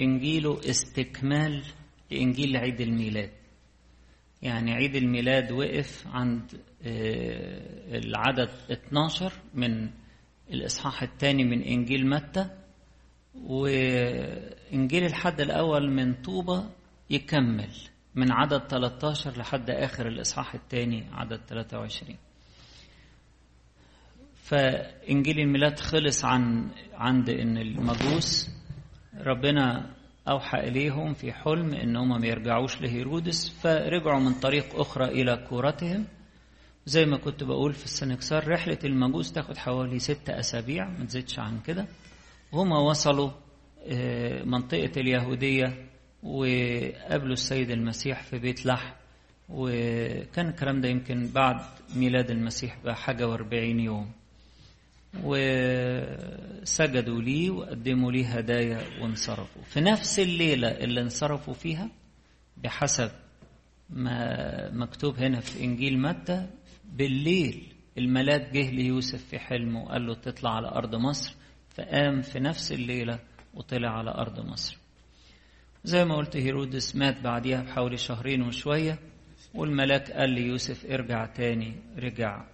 إنجيله استكمال لإنجيل عيد الميلاد. يعني عيد الميلاد وقف عند العدد 12 من الإصحاح الثاني من إنجيل متى وإنجيل الحد الأول من طوبة يكمل من عدد 13 لحد آخر الإصحاح الثاني عدد 23 فإنجيل الميلاد خلص عن عند إن المجوس ربنا أوحى إليهم في حلم إن هم ما يرجعوش لهيرودس فرجعوا من طريق أخرى إلى كورتهم زي ما كنت بقول في السنكسار رحلة المجوس تاخد حوالي ست أسابيع ما تزيدش عن كده. وهم وصلوا منطقة اليهودية وقابلوا السيد المسيح في بيت لحم وكان الكلام ده يمكن بعد ميلاد المسيح بحاجة وأربعين يوم. وسجدوا لي وقدموا لي هدايا وانصرفوا. في نفس الليلة اللي انصرفوا فيها بحسب ما مكتوب هنا في إنجيل متى بالليل الملاك جه ليوسف في حلمه وقال له تطلع على أرض مصر فقام في نفس الليلة وطلع على أرض مصر. زي ما قلت هيرودس مات بعديها بحوالي شهرين وشوية والملاك قال ليوسف ارجع تاني رجع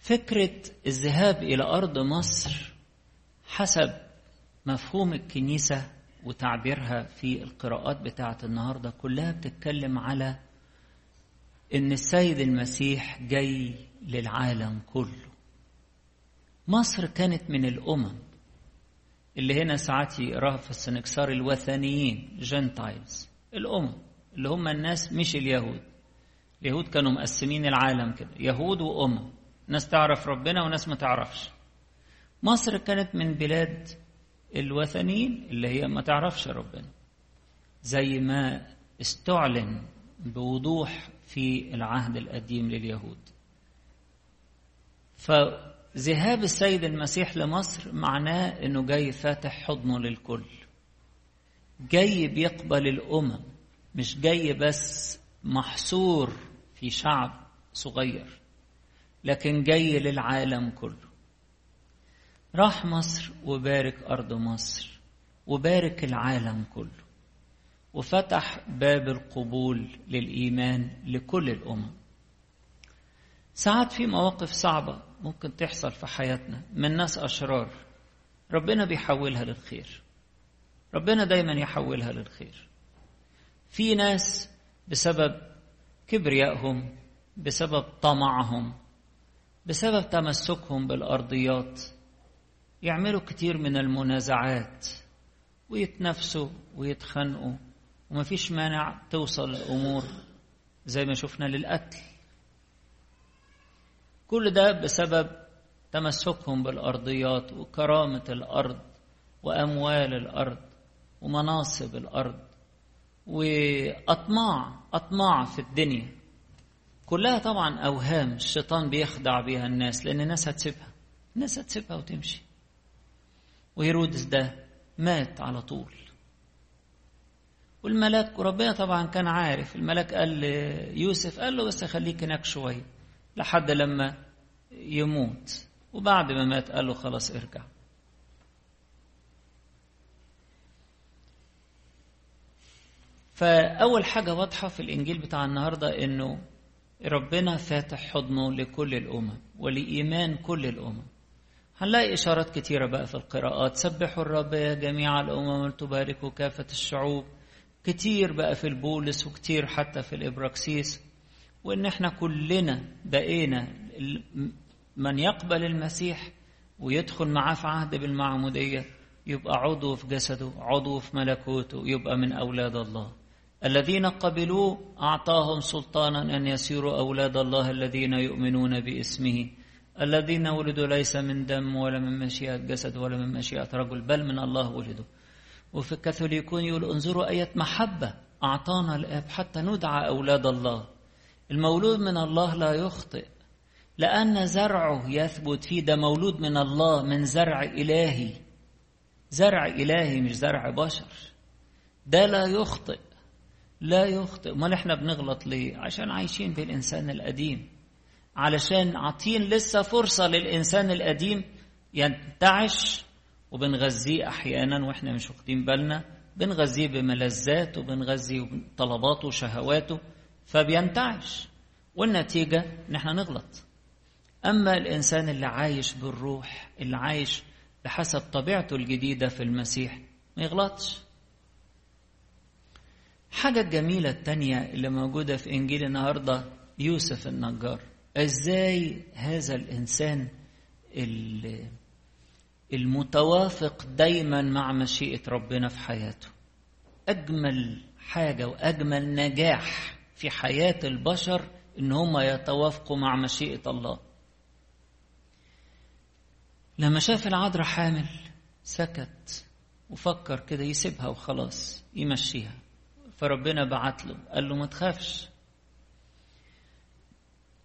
فكرة الذهاب إلى أرض مصر حسب مفهوم الكنيسة وتعبيرها في القراءات بتاعة النهاردة كلها بتتكلم على إن السيد المسيح جاي للعالم كله. مصر كانت من الأمم اللي هنا ساعات يقراها في السنكسار الوثنيين جنتايلز الأمم اللي هم الناس مش اليهود. اليهود كانوا مقسمين العالم كده يهود وأمم. ناس تعرف ربنا وناس ما تعرفش. مصر كانت من بلاد الوثنيين اللي هي ما تعرفش ربنا. زي ما استعلن بوضوح في العهد القديم لليهود. فذهاب السيد المسيح لمصر معناه إنه جاي فاتح حضنه للكل. جاي بيقبل الأمم مش جاي بس محصور في شعب صغير. لكن جاي للعالم كله. راح مصر وبارك أرض مصر وبارك العالم كله. وفتح باب القبول للإيمان لكل الأمم. ساعات في مواقف صعبة ممكن تحصل في حياتنا من ناس أشرار. ربنا بيحولها للخير. ربنا دايما يحولها للخير. في ناس بسبب كبريائهم بسبب طمعهم بسبب تمسكهم بالأرضيات يعملوا كتير من المنازعات ويتنافسوا ويتخانقوا ومفيش مانع توصل الأمور زي ما شفنا للقتل. كل ده بسبب تمسكهم بالأرضيات وكرامة الأرض وأموال الأرض ومناصب الأرض وأطماع أطماع في الدنيا. كلها طبعا أوهام الشيطان بيخدع بيها الناس لأن الناس هتسيبها. الناس هتسيبها وتمشي. وهيرودس ده مات على طول. والملاك وربنا طبعا كان عارف. الملاك قال ليوسف قال له بس خليك هناك شوية لحد لما يموت. وبعد ما مات قال له خلاص ارجع. فأول حاجة واضحة في الإنجيل بتاع النهاردة إنه ربنا فاتح حضنه لكل الأمم ولإيمان كل الأمم. هنلاقي إشارات كتيرة بقى في القراءات. سبحوا الرب يا جميع الأمم ولتباركوا كافة الشعوب. كتير بقى في البولس وكتير حتى في الإبراكسيس. وإن إحنا كلنا بقينا من يقبل المسيح ويدخل معاه في عهد بالمعمودية يبقى عضو في جسده عضو في ملكوته يبقى من أولاد الله. الذين قبلوه أعطاهم سلطانا أن يسيروا أولاد الله الذين يؤمنون باسمه. الذين ولدوا ليس من دم ولا من مشيئة جسد ولا من مشيئة رجل بل من الله ولدوا وفي الكاثوليكون يقول انظروا أية محبة أعطانا الآب حتى ندعى أولاد الله. المولود من الله لا يخطئ لأن زرعه يثبت فيه. ده مولود من الله من زرع إلهي. زرع إلهي مش زرع بشر. ده لا يخطئ. لا يخطئ. امال إحنا بنغلط ليه؟ عشان عايشين بالانسان القديم. علشان عاطين لسه فرصة للإنسان القديم ينتعش وبنغذيه أحيانا وإحنا مش واخدين بالنا. بنغذيه بملذات وبنغذيه بطلباته وشهواته فبينتعش. والنتيجة إن إحنا نغلط. أما الإنسان اللي عايش بالروح اللي عايش بحسب طبيعته الجديدة في المسيح ما يغلطش. حاجة الجميلة التانية اللي موجودة في إنجيل النهاردة يوسف النجار. إزاي هذا الإنسان المتوافق دايما مع مشيئة ربنا في حياته؟ أجمل حاجة وأجمل نجاح في حياة البشر إن هم يتوافقوا مع مشيئة الله. لما شاف العذراء حامل سكت وفكر كده يسيبها وخلاص يمشيها. فربنا بعت له. قال له ما تخافش.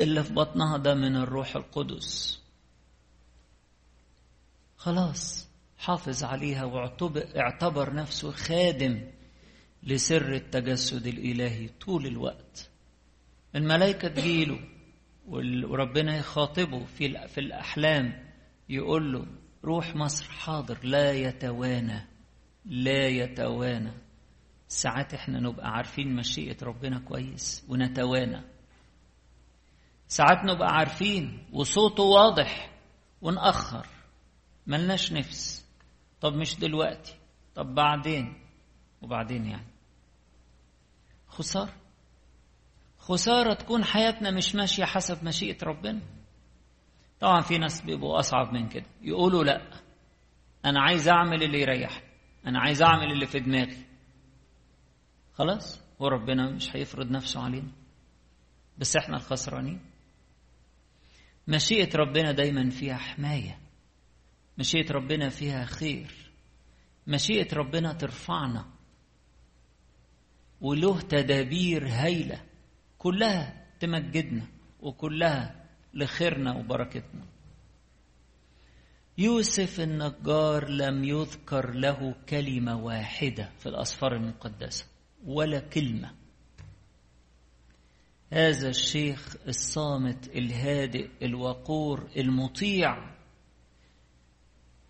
اللي في بطنها ده من الروح القدس. خلاص حافظ عليها واعتبر نفسه خادم لسر التجسد الإلهي طول الوقت. الملائكة تجيله وربنا يخاطبه في في الأحلام. يقول له روح مصر حاضر. لا يتوانى. لا يتوانى. ساعات إحنا نبقى عارفين مشيئة ربنا كويس ونتوانى. ساعات نبقى عارفين وصوته واضح ونأخر. ملناش نفس. طب مش دلوقتي طب بعدين؟ وبعدين يعني. خسارة. خسارة تكون حياتنا مش ماشية حسب مشيئة ربنا. طبعا في ناس بيبقوا أصعب من كده. يقولوا لأ أنا عايز أعمل اللي يريحني أنا عايز أعمل اللي في دماغي. خلاص؟ هو ربنا مش هيفرض نفسه علينا. بس إحنا الخسرانين. مشيئة ربنا دايما فيها حماية. مشيئة ربنا فيها خير. مشيئة ربنا ترفعنا. وله تدابير هايلة. كلها تمجدنا. وكلها لخيرنا وبركتنا. يوسف النجار لم يذكر له كلمة واحدة في الأسفار المقدسة. ولا كلمة. هذا الشيخ الصامت الهادئ الوقور المطيع.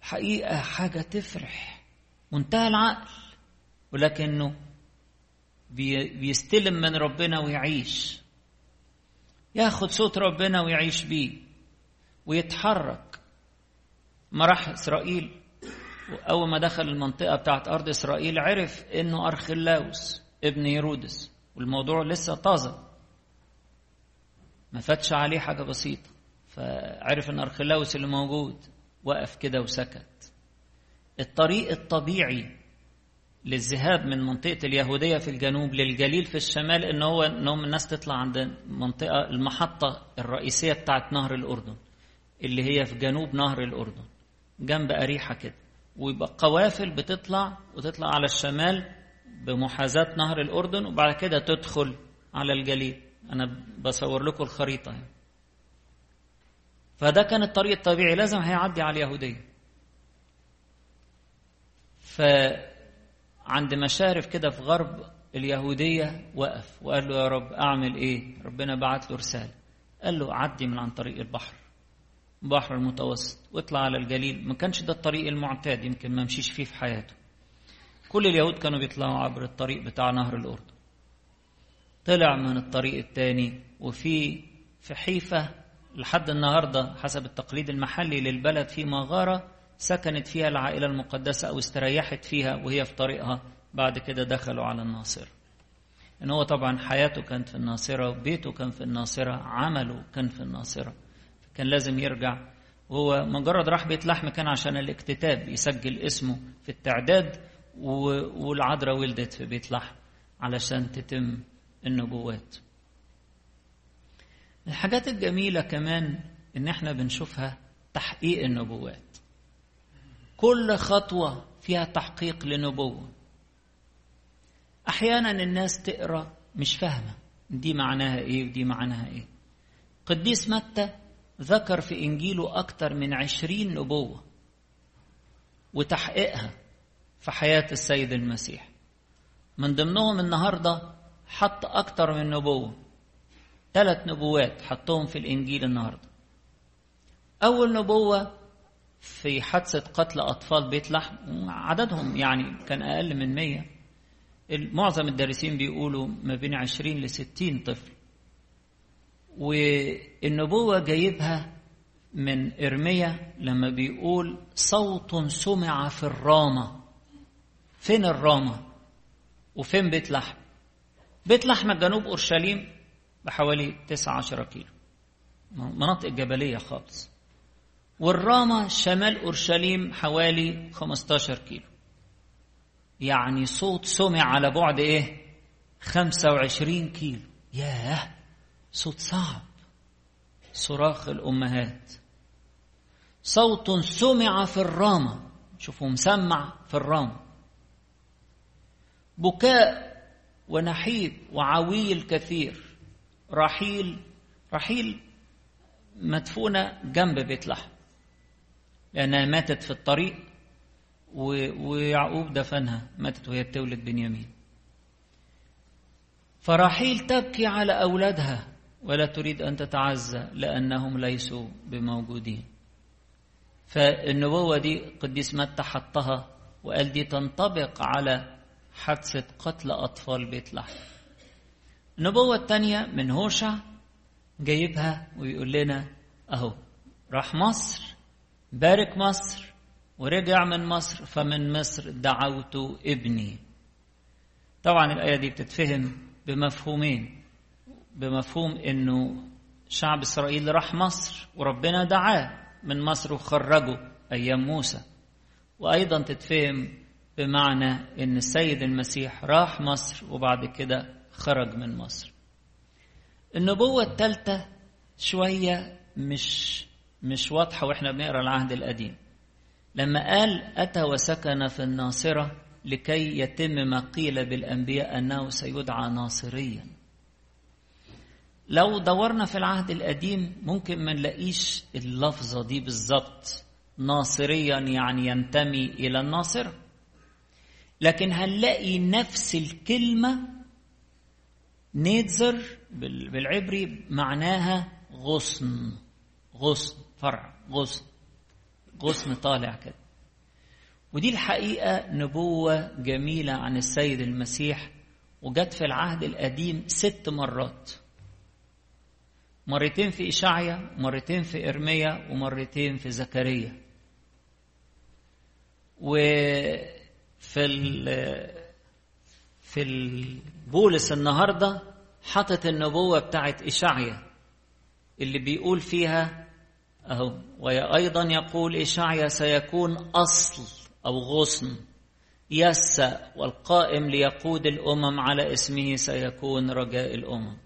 حقيقة حاجة تفرح. منتهى العقل. ولكنه بيستلم من ربنا ويعيش. ياخد صوت ربنا ويعيش بيه. ويتحرك. ما راح إسرائيل. وأول ما دخل المنطقة بتاعت أرض إسرائيل عرف إنه أرخلاوس ابن هيرودس والموضوع لسه طازة. ما فاتش عليه حاجة بسيطة. فعرف إن أرخلاوس اللي موجود وقف كده وسكت. الطريق الطبيعي للذهاب من منطقة اليهودية في الجنوب للجليل في الشمال إن هو إنهم الناس تطلع عند المنطقة المحطة الرئيسية بتاعت نهر الأردن اللي هي في جنوب نهر الأردن جنب أريحة كده. ويبقى قوافل بتطلع وتطلع على الشمال بمحاذاة نهر الأردن وبعد كده تدخل على الجليل أنا بصور لكم الخريطة يعني. فده كان الطريق الطبيعي لازم هيعدي على اليهودية. فعند مشارف كده في غرب اليهودية وقف وقال له يا رب أعمل إيه؟ ربنا بعت له رسالة. قال له عدي من عن طريق البحر البحر المتوسط واطلع على الجليل ما كانش ده الطريق المعتاد يمكن ما مشيش فيه في حياته. كل اليهود كانوا بيطلعوا عبر الطريق بتاع نهر الأردن. طلع من الطريق الثاني وفي في حيفة لحد النهاردة حسب التقليد المحلي للبلد في مغارة سكنت فيها العائلة المقدسة أو استريحت فيها وهي في طريقها. بعد كده دخلوا على الناصرة. إن هو طبعا حياته كانت في الناصرة وبيته كان في الناصرة عمله كان في الناصرة. كان لازم يرجع. وهو مجرد راح بيت لحم كان عشان الاكتتاب يسجل اسمه. في التعداد والعذراء ولدت في بيت لحم علشان تتم النبوات. الحاجات الجميلة كمان إن إحنا بنشوفها تحقيق النبوات. كل خطوة فيها تحقيق لنبوة. أحيانا الناس تقرأ مش فاهمة دي معناها إيه ودي معناها إيه. قديس متى ذكر في إنجيله أكثر من عشرين نبوة وتحقيقها. في حياة السيد المسيح. من ضمنهم النهاردة حط أكثر من نبوة. ثلاث نبوات حطهم في الإنجيل النهاردة. أول نبوة في حادثة قتل أطفال بيت لحم عددهم يعني كان أقل من مية. معظم الدارسين بيقولوا ما بين عشرين لستين طفل. والنبوة جايبها من إرميا لما بيقول صوت سمع في الرامة. فين الرامة؟ وفين بيت لحم؟ بيت لحم جنوب أورشليم بحوالي 19 كيلو. مناطق جبلية خالص. والرامة شمال أورشليم حوالي 15 كيلو. يعني صوت سمع على بعد إيه؟ 25 كيلو. ياه! صوت صعب. صراخ الأمهات. صوت سمع في الرامة. شوفوا مسمع في الرامة. بكاء ونحيب وعويل كثير. رحيل رحيل مدفونة جنب بيت لحم لأنها ماتت في الطريق ويعقوب دفنها. ماتت وهي بتولد بنيامين. فرحيل تبكي على أولادها. ولا تريد أن تتعزى لأنهم ليسوا بموجودين. فالنبوة دي قديس متى حطها وقال دي تنطبق على حادثة قتل أطفال بيت لحم. النبوة الثانية من هوشع جايبها ويقول لنا أهو راح مصر بارك مصر ورجع من مصر فمن مصر دعوت ابني. طبعا الآية دي بتتفهم بمفهومين بمفهوم إنه شعب إسرائيل راح مصر وربنا دعاه من مصر وخرجه أيام موسى. وأيضا تتفهم بمعنى إن السيد المسيح راح مصر وبعد كده خرج من مصر. النبوة الثالثة شوية مش مش واضحة وإحنا بنقرأ العهد القديم. لما قال أتى وسكن في الناصرة لكي يتم ما قيل بالأنبياء أنه سيدعى ناصريا. لو دورنا في العهد القديم ممكن ما نلاقيش اللفظة دي بالظبط. ناصريا يعني ينتمي إلى الناصرة. لكن هنلاقي نفس الكلمة نيتزر بالعبري معناها غصن غصن فرع غصن غصن طالع كده. ودي الحقيقة نبوة جميلة عن السيد المسيح وجت في العهد القديم ست مرات. مرتين في إشعيا مرتين في إرميا ومرتين في زكريا. وفي ال في البولس النهارده حطت النبوة بتاعت إشعيا اللي بيقول فيها أهو وأيضا يقول إشعيا سيكون أصل أو غصن. يسى والقائم ليقود الأمم على اسمه سيكون رجاء الأمم.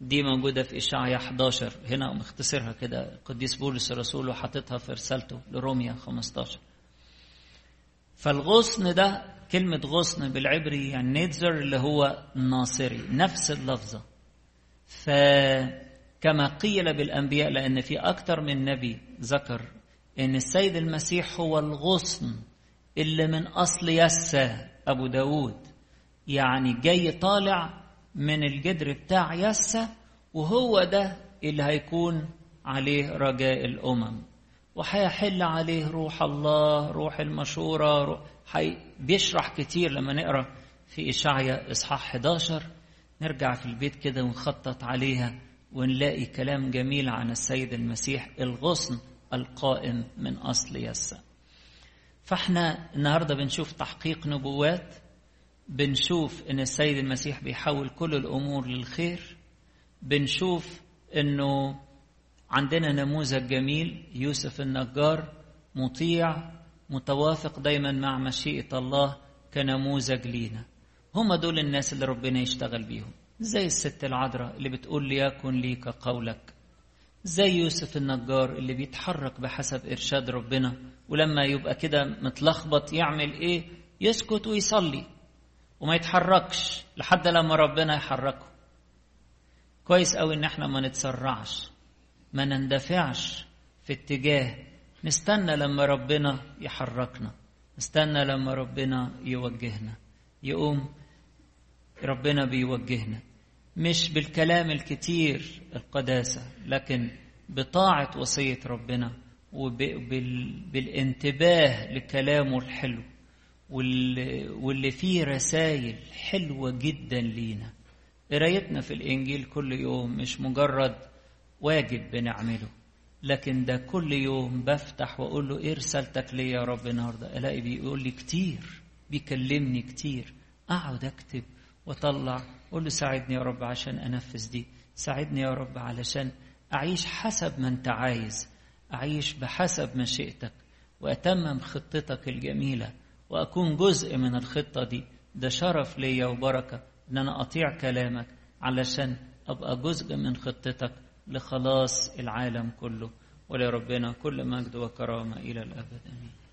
دي موجودة في إشعيا 11 هنا مختصرها كده القديس بولس الرسول وحاططها في رسالته لروميا 15 فالغصن ده كلمة غصن بالعبري يعني نيتزر اللي هو ناصري نفس اللفظة. فكما قيل بالأنبياء لأن في أكثر من نبي ذكر إن السيد المسيح هو الغصن اللي من أصل يسى أبو داود. يعني جاي طالع من الجدر بتاع يسى وهو ده اللي هيكون عليه رجاء الأمم. وهيحل عليه روح الله روح المشورة روح حي بيشرح كتير لما نقرأ في إشعيا إصحاح 11 نرجع في البيت كده ونخطط عليها ونلاقي كلام جميل عن السيد المسيح الغصن القائم من أصل يسى فإحنا النهارده بنشوف تحقيق نبوات بنشوف إن السيد المسيح بيحول كل الأمور للخير بنشوف إنه عندنا نموذج جميل يوسف النجار مطيع متوافق دايما مع مشيئة الله كنموذج لينا. هم دول الناس اللي ربنا يشتغل بيهم. زي الست العذراء اللي بتقول ليكن لي كقولك زي يوسف النجار اللي بيتحرك بحسب إرشاد ربنا ولما يبقى كده متلخبط يعمل إيه؟ يسكت ويصلي. وما يتحركش لحد لما ربنا يحركه. كويس قوي إن إحنا ما نتسرعش. ما نندفعش في اتجاه. نستنى لما ربنا يحركنا. نستنى لما ربنا يوجهنا. يقوم ربنا بيوجهنا. مش بالكلام الكتير القداسة لكن بطاعة وصية ربنا وبالانتباه لكلامه الحلو واللي فيه رسائل حلوة جدا لينا. قرايتنا في الإنجيل كل يوم مش مجرد واجب بنعمله لكن ده كل يوم بفتح وأقول له إيه رسالتك ليا يا رب النهاردة. ألاقي بيقول لي كتير بيكلمني كتير. أقعد أكتب وأطلع أقول له ساعدني يا رب عشان أنفذ دي. ساعدني يا رب علشان أعيش حسب ما أنت عايز. أعيش بحسب مشيئتك وأتمم خطتك الجميلة. وأكون جزء من الخطة دي. ده شرف ليا وبركة إن أنا أطيع كلامك علشان أبقى جزء من خطتك. لخلاص العالم كله. ولربنا كل مجد وكرامة إلى الأبد. آمين.